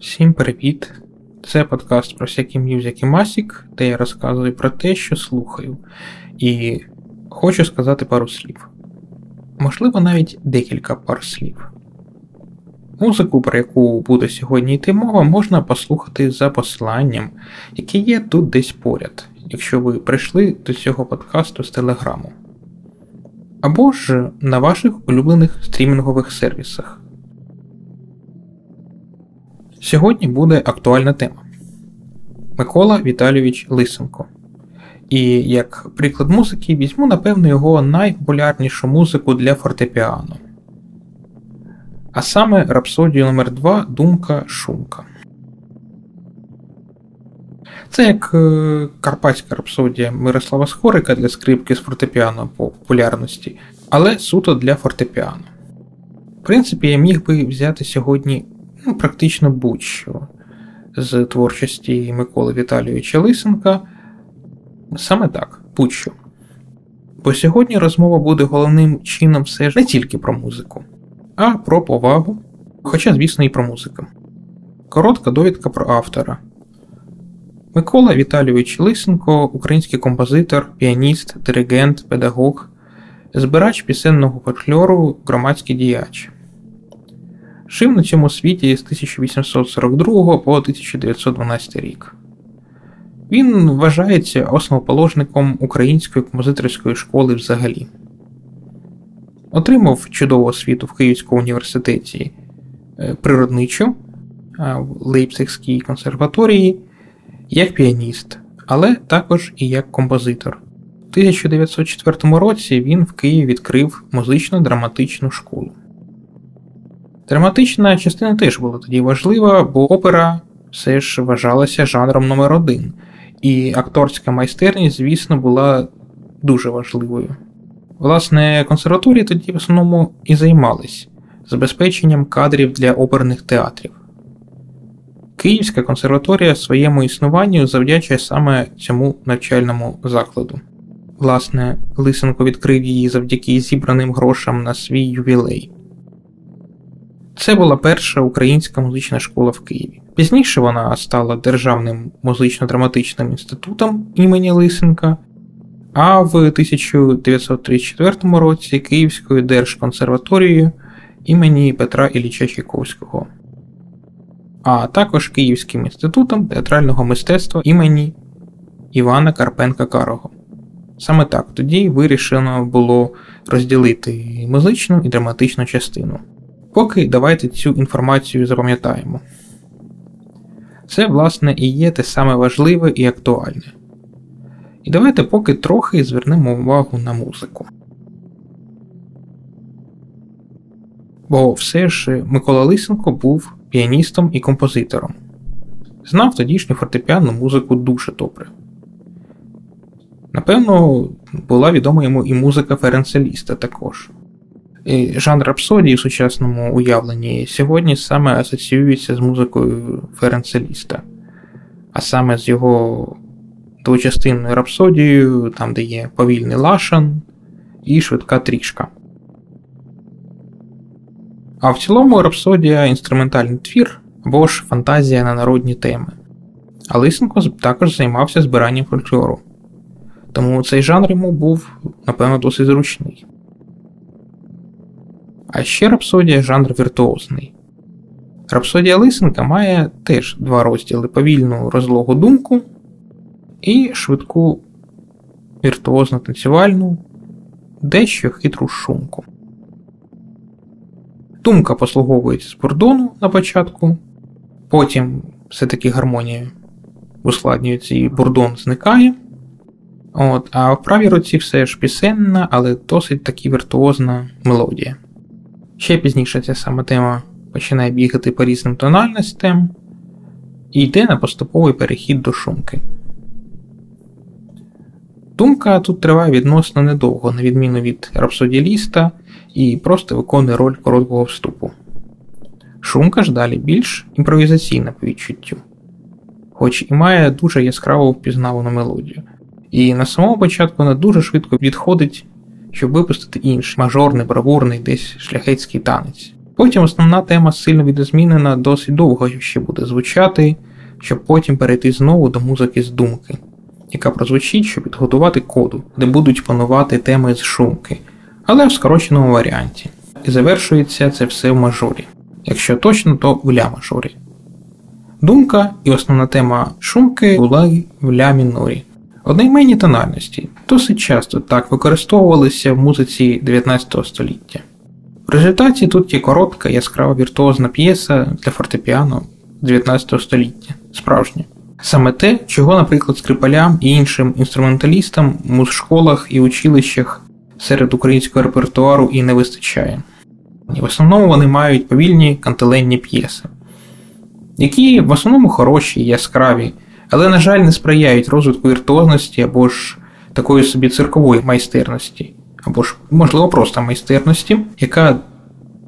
Всім привіт! Це подкаст про всякі Music і Масік, де я розказую про те, що слухаю, і хочу сказати пару слів. Можливо, навіть декілька пар слів. Музику, про яку буде сьогодні йти мова, можна послухати за посиланням, яке є тут десь поряд, якщо ви прийшли до цього подкасту з телеграму. Або ж на ваших улюблених стрімінгових сервісах. Сьогодні буде актуальна тема Микола Віталійович Лисенко. І як приклад музики візьму, напевно, його найпопулярнішу музику для фортепіано. А саме рапсодію номер 2 Думка Шумка. Це як е, карпатська рапсодія Мирослава Скорика для скрипки з фортепіано по популярності, але суто для фортепіано. В принципі, я міг би взяти сьогодні ну, практично будь-що з творчості Миколи Віталійовича Лисенка. Саме так, будь-що. Бо сьогодні розмова буде головним чином все ж не тільки про музику, а про повагу, хоча, звісно, і про музику. Коротка довідка про автора. Микола Віталійович Лисенко, український композитор, піаніст, диригент, педагог, збирач пісенного фольклору, громадський діяч. Жив на цьому світі з 1842 по 1912 рік. Він вважається основоположником української композиторської школи взагалі. Отримав чудову освіту в Київському університеті е, природничу в Лейпцигській консерваторії як піаніст, але також і як композитор. У 1904 році він в Києві відкрив музично-драматичну школу. Драматична частина теж була тоді важлива, бо опера все ж вважалася жанром номер один, і акторська майстерність, звісно, була дуже важливою. Власне, консерваторії тоді в основному і займались забезпеченням кадрів для оперних театрів. Київська консерваторія своєму існуванню завдячує саме цьому навчальному закладу. Власне, Лисенко відкрив її завдяки зібраним грошам на свій ювілей. Це була перша українська музична школа в Києві. Пізніше вона стала Державним музично-драматичним інститутом імені Лисенка, а в 1934 році Київською держконсерваторією імені Петра Ілліча Чайковського, а також Київським інститутом театрального мистецтва імені Івана Карпенка Карого. Саме так тоді вирішено було розділити музичну і драматичну частину. Поки давайте цю інформацію запам'ятаємо. Це, власне, і є те саме важливе і актуальне. І давайте поки трохи звернемо увагу на музику. Бо все ж Микола Лисенко був піаністом і композитором. Знав тодішню фортепіанну музику дуже добре. Напевно, була відома йому і музика Ференцеліста також. Жанр рапсодії в сучасному уявленні сьогодні саме асоціюється з музикою Ференцеліста, а саме з його двочастинною рапсодією, там де є повільний лашан і швидка трішка. А в цілому рапсодія інструментальний твір або ж фантазія на народні теми. А Лисенко також займався збиранням фольклору. Тому цей жанр йому був, напевно, досить зручний. А ще рапсодія жанр віртуозний. Рапсодія Лисенка має теж два розділи: повільну розлогу думку і швидку віртуозно танцювальну, дещо хитру шумку. Думка послуговується з бордону на початку, потім все-таки гармонія ускладнюється і бордон зникає. От, А в правій руці все ж пісенна, але досить таки віртуозна мелодія. Ще пізніше ця сама тема починає бігати по різним тональностям і йде на поступовий перехід до шумки. Думка тут триває відносно недовго, на відміну від рапсоділіста, і просто виконує роль короткого вступу. Шумка ж далі більш імпровізаційна по відчуттю, хоч і має дуже яскраво впізнавану мелодію. І на самому початку вона дуже швидко відходить щоб випустити інший мажорний, бравурний, десь шляхетський танець. Потім основна тема сильно відозмінена, досить довго ще буде звучати, щоб потім перейти знову до музики з думки, яка прозвучить, щоб підготувати коду, де будуть панувати теми з шумки, але в скороченому варіанті. І завершується це все в мажорі. Якщо точно, то в ля мажорі. Думка і основна тема шумки була в ля мінорі. Одноіменні тональності досить часто так використовувалися в музиці 19 століття. В результаті тут є коротка, яскрава віртуозна п'єса для фортепіано 19 століття, справжня. Саме те, чого, наприклад, скрипалям і іншим інструменталістам в музшколах і училищах серед українського репертуару і не вистачає. В основному вони мають повільні кантеленні п'єси, які в основному хороші, яскраві, але, на жаль, не сприяють розвитку віртуозності або ж такої собі циркової майстерності або ж, можливо, просто майстерності, яка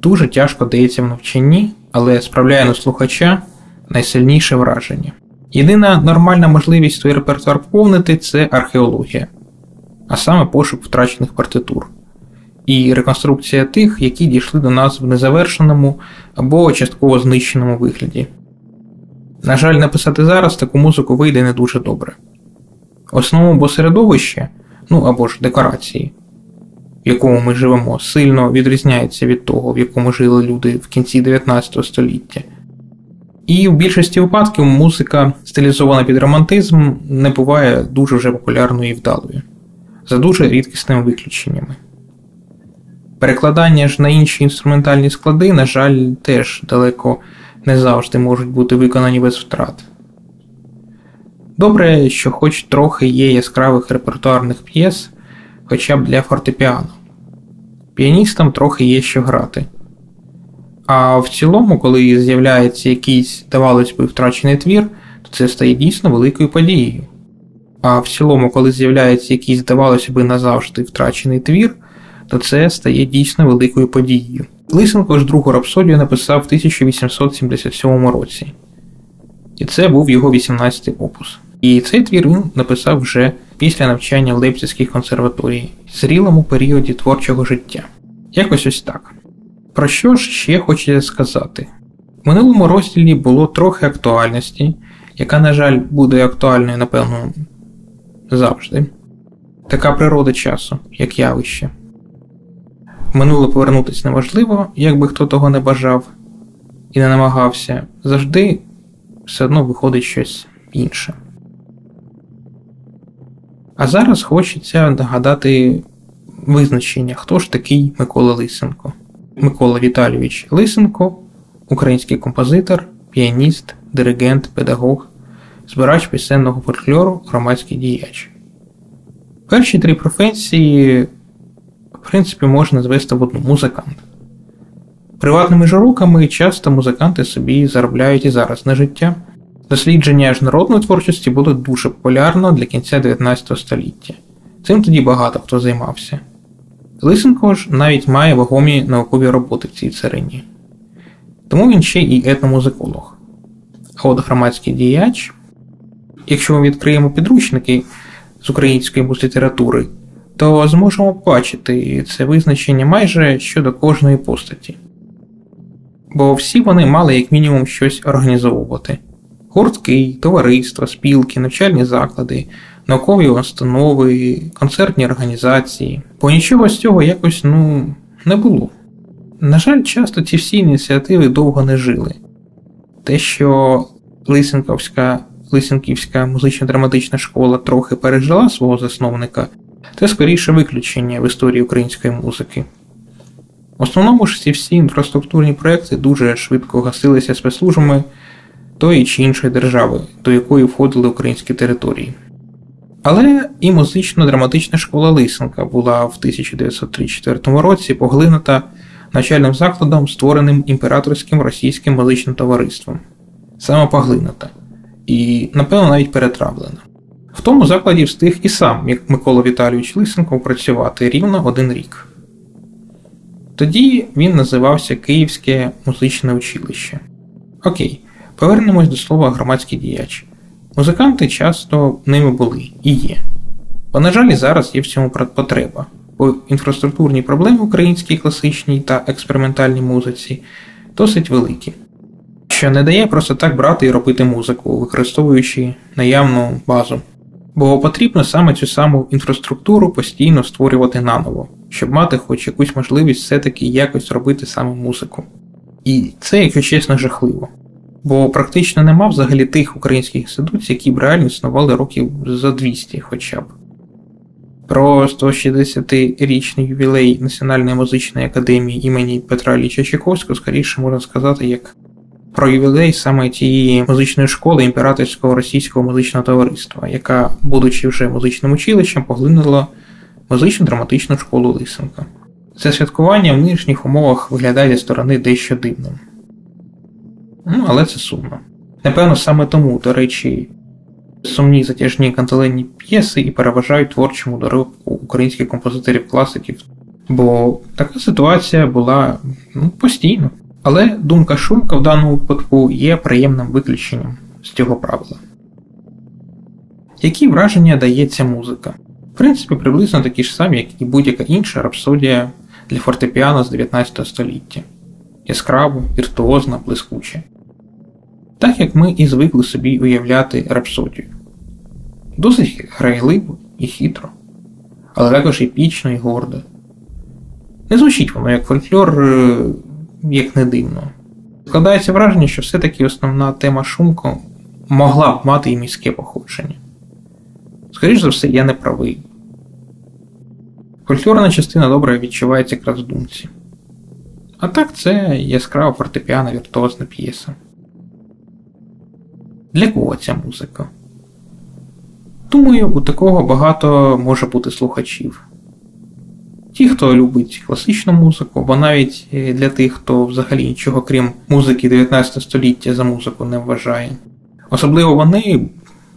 дуже тяжко дається в навчанні, але справляє на слухача найсильніше враження. Єдина нормальна можливість свій репертуар поповнити це археологія, а саме пошук втрачених партитур. І реконструкція тих, які дійшли до нас в незавершеному або частково знищеному вигляді. На жаль, написати зараз таку музику вийде не дуже добре. Основному бо середовище, ну або ж декорації, в якому ми живемо, сильно відрізняється від того, в якому жили люди в кінці 19 століття. І в більшості випадків музика, стилізована під романтизм, не буває дуже вже популярною і вдалою, за дуже рідкісними виключеннями. Перекладання ж на інші інструментальні склади, на жаль, теж далеко не завжди можуть бути виконані без втрат. Добре, що хоч трохи є яскравих репертуарних п'єс, хоча б для фортепіано. Піаністам трохи є що грати. А в цілому, коли з'являється якийсь, здавалось би, втрачений твір, то це стає дійсно великою подією. А в цілому, коли з'являється якийсь, здавалося би, назавжди втрачений твір, то це стає дійсно великою подією. Лисенко ж другу рапсодію написав в 1877 році, і це був його 18-й опус. І цей твір він написав вже після навчання в Лейпцизькій консерваторії, зрілому періоді творчого життя. Якось ось так. Про що ж ще хочеться сказати? В минулому розділі було трохи актуальності, яка, на жаль, буде актуальною, напевно, завжди. Така природа часу, як явище. Минуле повернутися неможливо, як би хто того не бажав і не намагався, завжди все одно виходить щось інше. А зараз хочеться нагадати визначення, хто ж такий Микола Лисенко. Микола Віталійович Лисенко, український композитор, піаніст, диригент, педагог, збирач пісенного фольклору, громадський діяч. Перші три професії, в принципі, можна звести в одну музикант. Приватними ж уроками часто музиканти собі заробляють і зараз на життя. Дослідження ж народної творчості було дуже популярно для кінця 19 століття. Цим тоді багато хто займався. Лисенко ж навіть має вагомі наукові роботи в цій царині. Тому він ще і етномузиколог. А от громадський діяч, якщо ми відкриємо підручники з української літератури, то зможемо побачити це визначення майже щодо кожної постаті. Бо всі вони мали як мінімум щось організовувати гуртки, товариства, спілки, навчальні заклади, наукові установи, концертні організації. Бо нічого з цього якось ну, не було. На жаль, часто ці всі ініціативи довго не жили. Те, що Лисенковська Лисенківська музично-драматична школа трохи пережила свого засновника, це скоріше виключення в історії української музики. В основному ж ці всі інфраструктурні проекти дуже швидко гасилися спецслужбами тої чи іншої держави, до якої входили українські території. Але і музично-драматична школа Лисенка була в 1934 році поглинута навчальним закладом, створеним імператорським російським музичним товариством. Саме поглинута і, напевно, навіть перетравлена. В тому закладі встиг і сам, як Микола Віталійович Лисенко, працювати рівно один рік. Тоді він називався Київське музичне училище. Окей, Повернемось до слова громадський діяч. Музиканти часто ними були і є. Бо, на жаль, зараз є в цьому потреба. бо інфраструктурні проблеми в українській класичній та експериментальній музиці досить великі, що не дає просто так брати і робити музику, використовуючи наявну базу. Бо потрібно саме цю саму інфраструктуру постійно створювати наново, щоб мати хоч якусь можливість все-таки якось робити саме музику. І це, якщо чесно, жахливо. Бо практично нема взагалі тих українських інституцій, які б реально існували років за 200 хоча б. Про 160-річний ювілей Національної музичної академії імені Петра Ілліча Чайковського скоріше можна сказати як про ювілей саме тієї музичної школи імператорського російського музичного товариства, яка, будучи вже музичним училищем, поглинула музично драматичну школу Лисенка. Це святкування в нинішніх умовах виглядає зі сторони дещо дивним. Ну, але це сумно. Напевно, саме тому, до речі, сумні затяжні канталенні п'єси і переважають творчому доробку українських композиторів-класиків, бо така ситуація була ну, постійно. Але думка Шумка в даному випадку є приємним виключенням з цього правила. Які враження дає ця музика? В принципі, приблизно такі ж самі, як і будь-яка інша рапсодія для фортепіано з 19 століття яскраво, віртуозна, блискуча. Так як ми і звикли собі уявляти рапсодію. Досить грайливо і хитро, але також епічно і гордо. Не звучить воно як фольклор е, як не дивно. Складається враження, що все-таки основна тема шумку могла б мати і міське походження. Скоріше за все, я не правий. Фольклорна частина добре відчувається якраз в думці. А так це яскрава фортепіана віртуозна п'єса. Для кого ця музика? Думаю, у такого багато може бути слухачів ті, хто любить класичну музику, або навіть е, для тих, хто взагалі нічого крім музики 19 століття за музику не вважає. Особливо вони,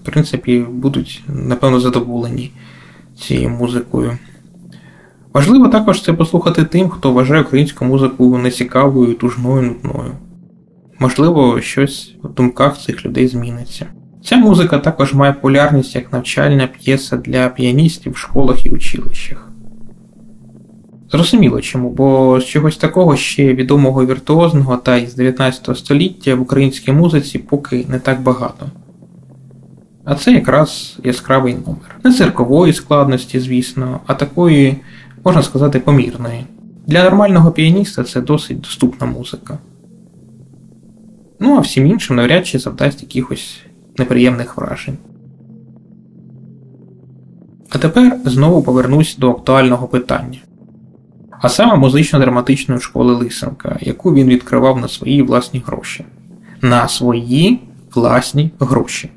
в принципі, будуть, напевно, задоволені цією музикою. Важливо також це послухати тим, хто вважає українську музику нецікавою, тужною, нудною. Можливо, щось в думках цих людей зміниться. Ця музика також має популярність як навчальна п'єса для піаністів в школах і училищах. Зрозуміло чому, бо з чогось такого ще відомого віртуозного та із 19 століття в українській музиці поки не так багато. А це якраз яскравий номер. Не циркової складності, звісно, а такої, можна сказати, помірної. Для нормального піаніста це досить доступна музика. Ну а всім іншим навряд чи завдасть якихось неприємних вражень. А тепер знову повернусь до актуального питання а саме музично-драматичної школи Лисенка, яку він відкривав на свої власні гроші. На свої власні гроші.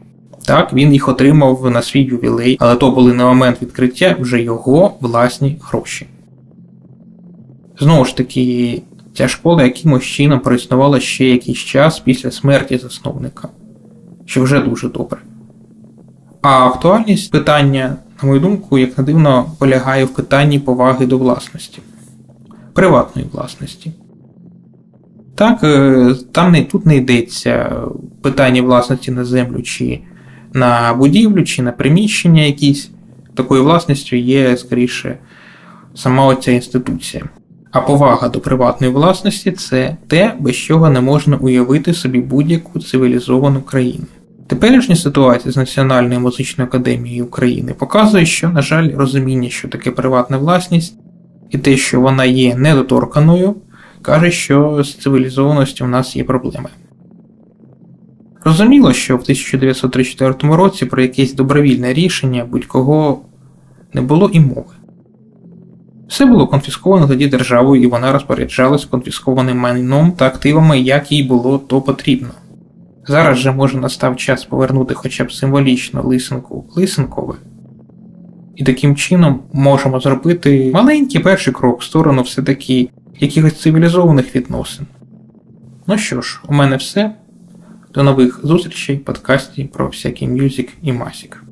Так, він їх отримав на свій ювілей, але то були на момент відкриття вже його власні гроші. Знову ж таки, ця школа якимось чином проіснувала ще якийсь час після смерті засновника, що вже дуже добре. А актуальність питання, на мою думку, як не дивно, полягає в питанні поваги до власності приватної власності. Так, е, там не, тут не йдеться питання власності на землю, чи на будівлю, чи на приміщення якісь. Такою власністю є скоріше сама оця інституція. А повага до приватної власності це те, без чого не можна уявити собі будь-яку цивілізовану країну. Теперішня ситуація з Національною музичною академією України показує, що, на жаль, розуміння, що таке приватна власність, і те, що вона є недоторканою, каже, що з цивілізованістю в нас є проблеми. Розуміло, що в 1934 році про якесь добровільне рішення будь-кого не було і мови. Все було конфісковано тоді державою, і вона розпоряджалась конфіскованим майном та активами, як їй було то потрібно. Зараз же може настав час повернути хоча б символічно лисенку лисенкове. І таким чином можемо зробити маленький перший крок в сторону все-таки якихось цивілізованих відносин. Ну що ж, у мене все. До нових зустрічей подкасті про всякий мюзик і масік.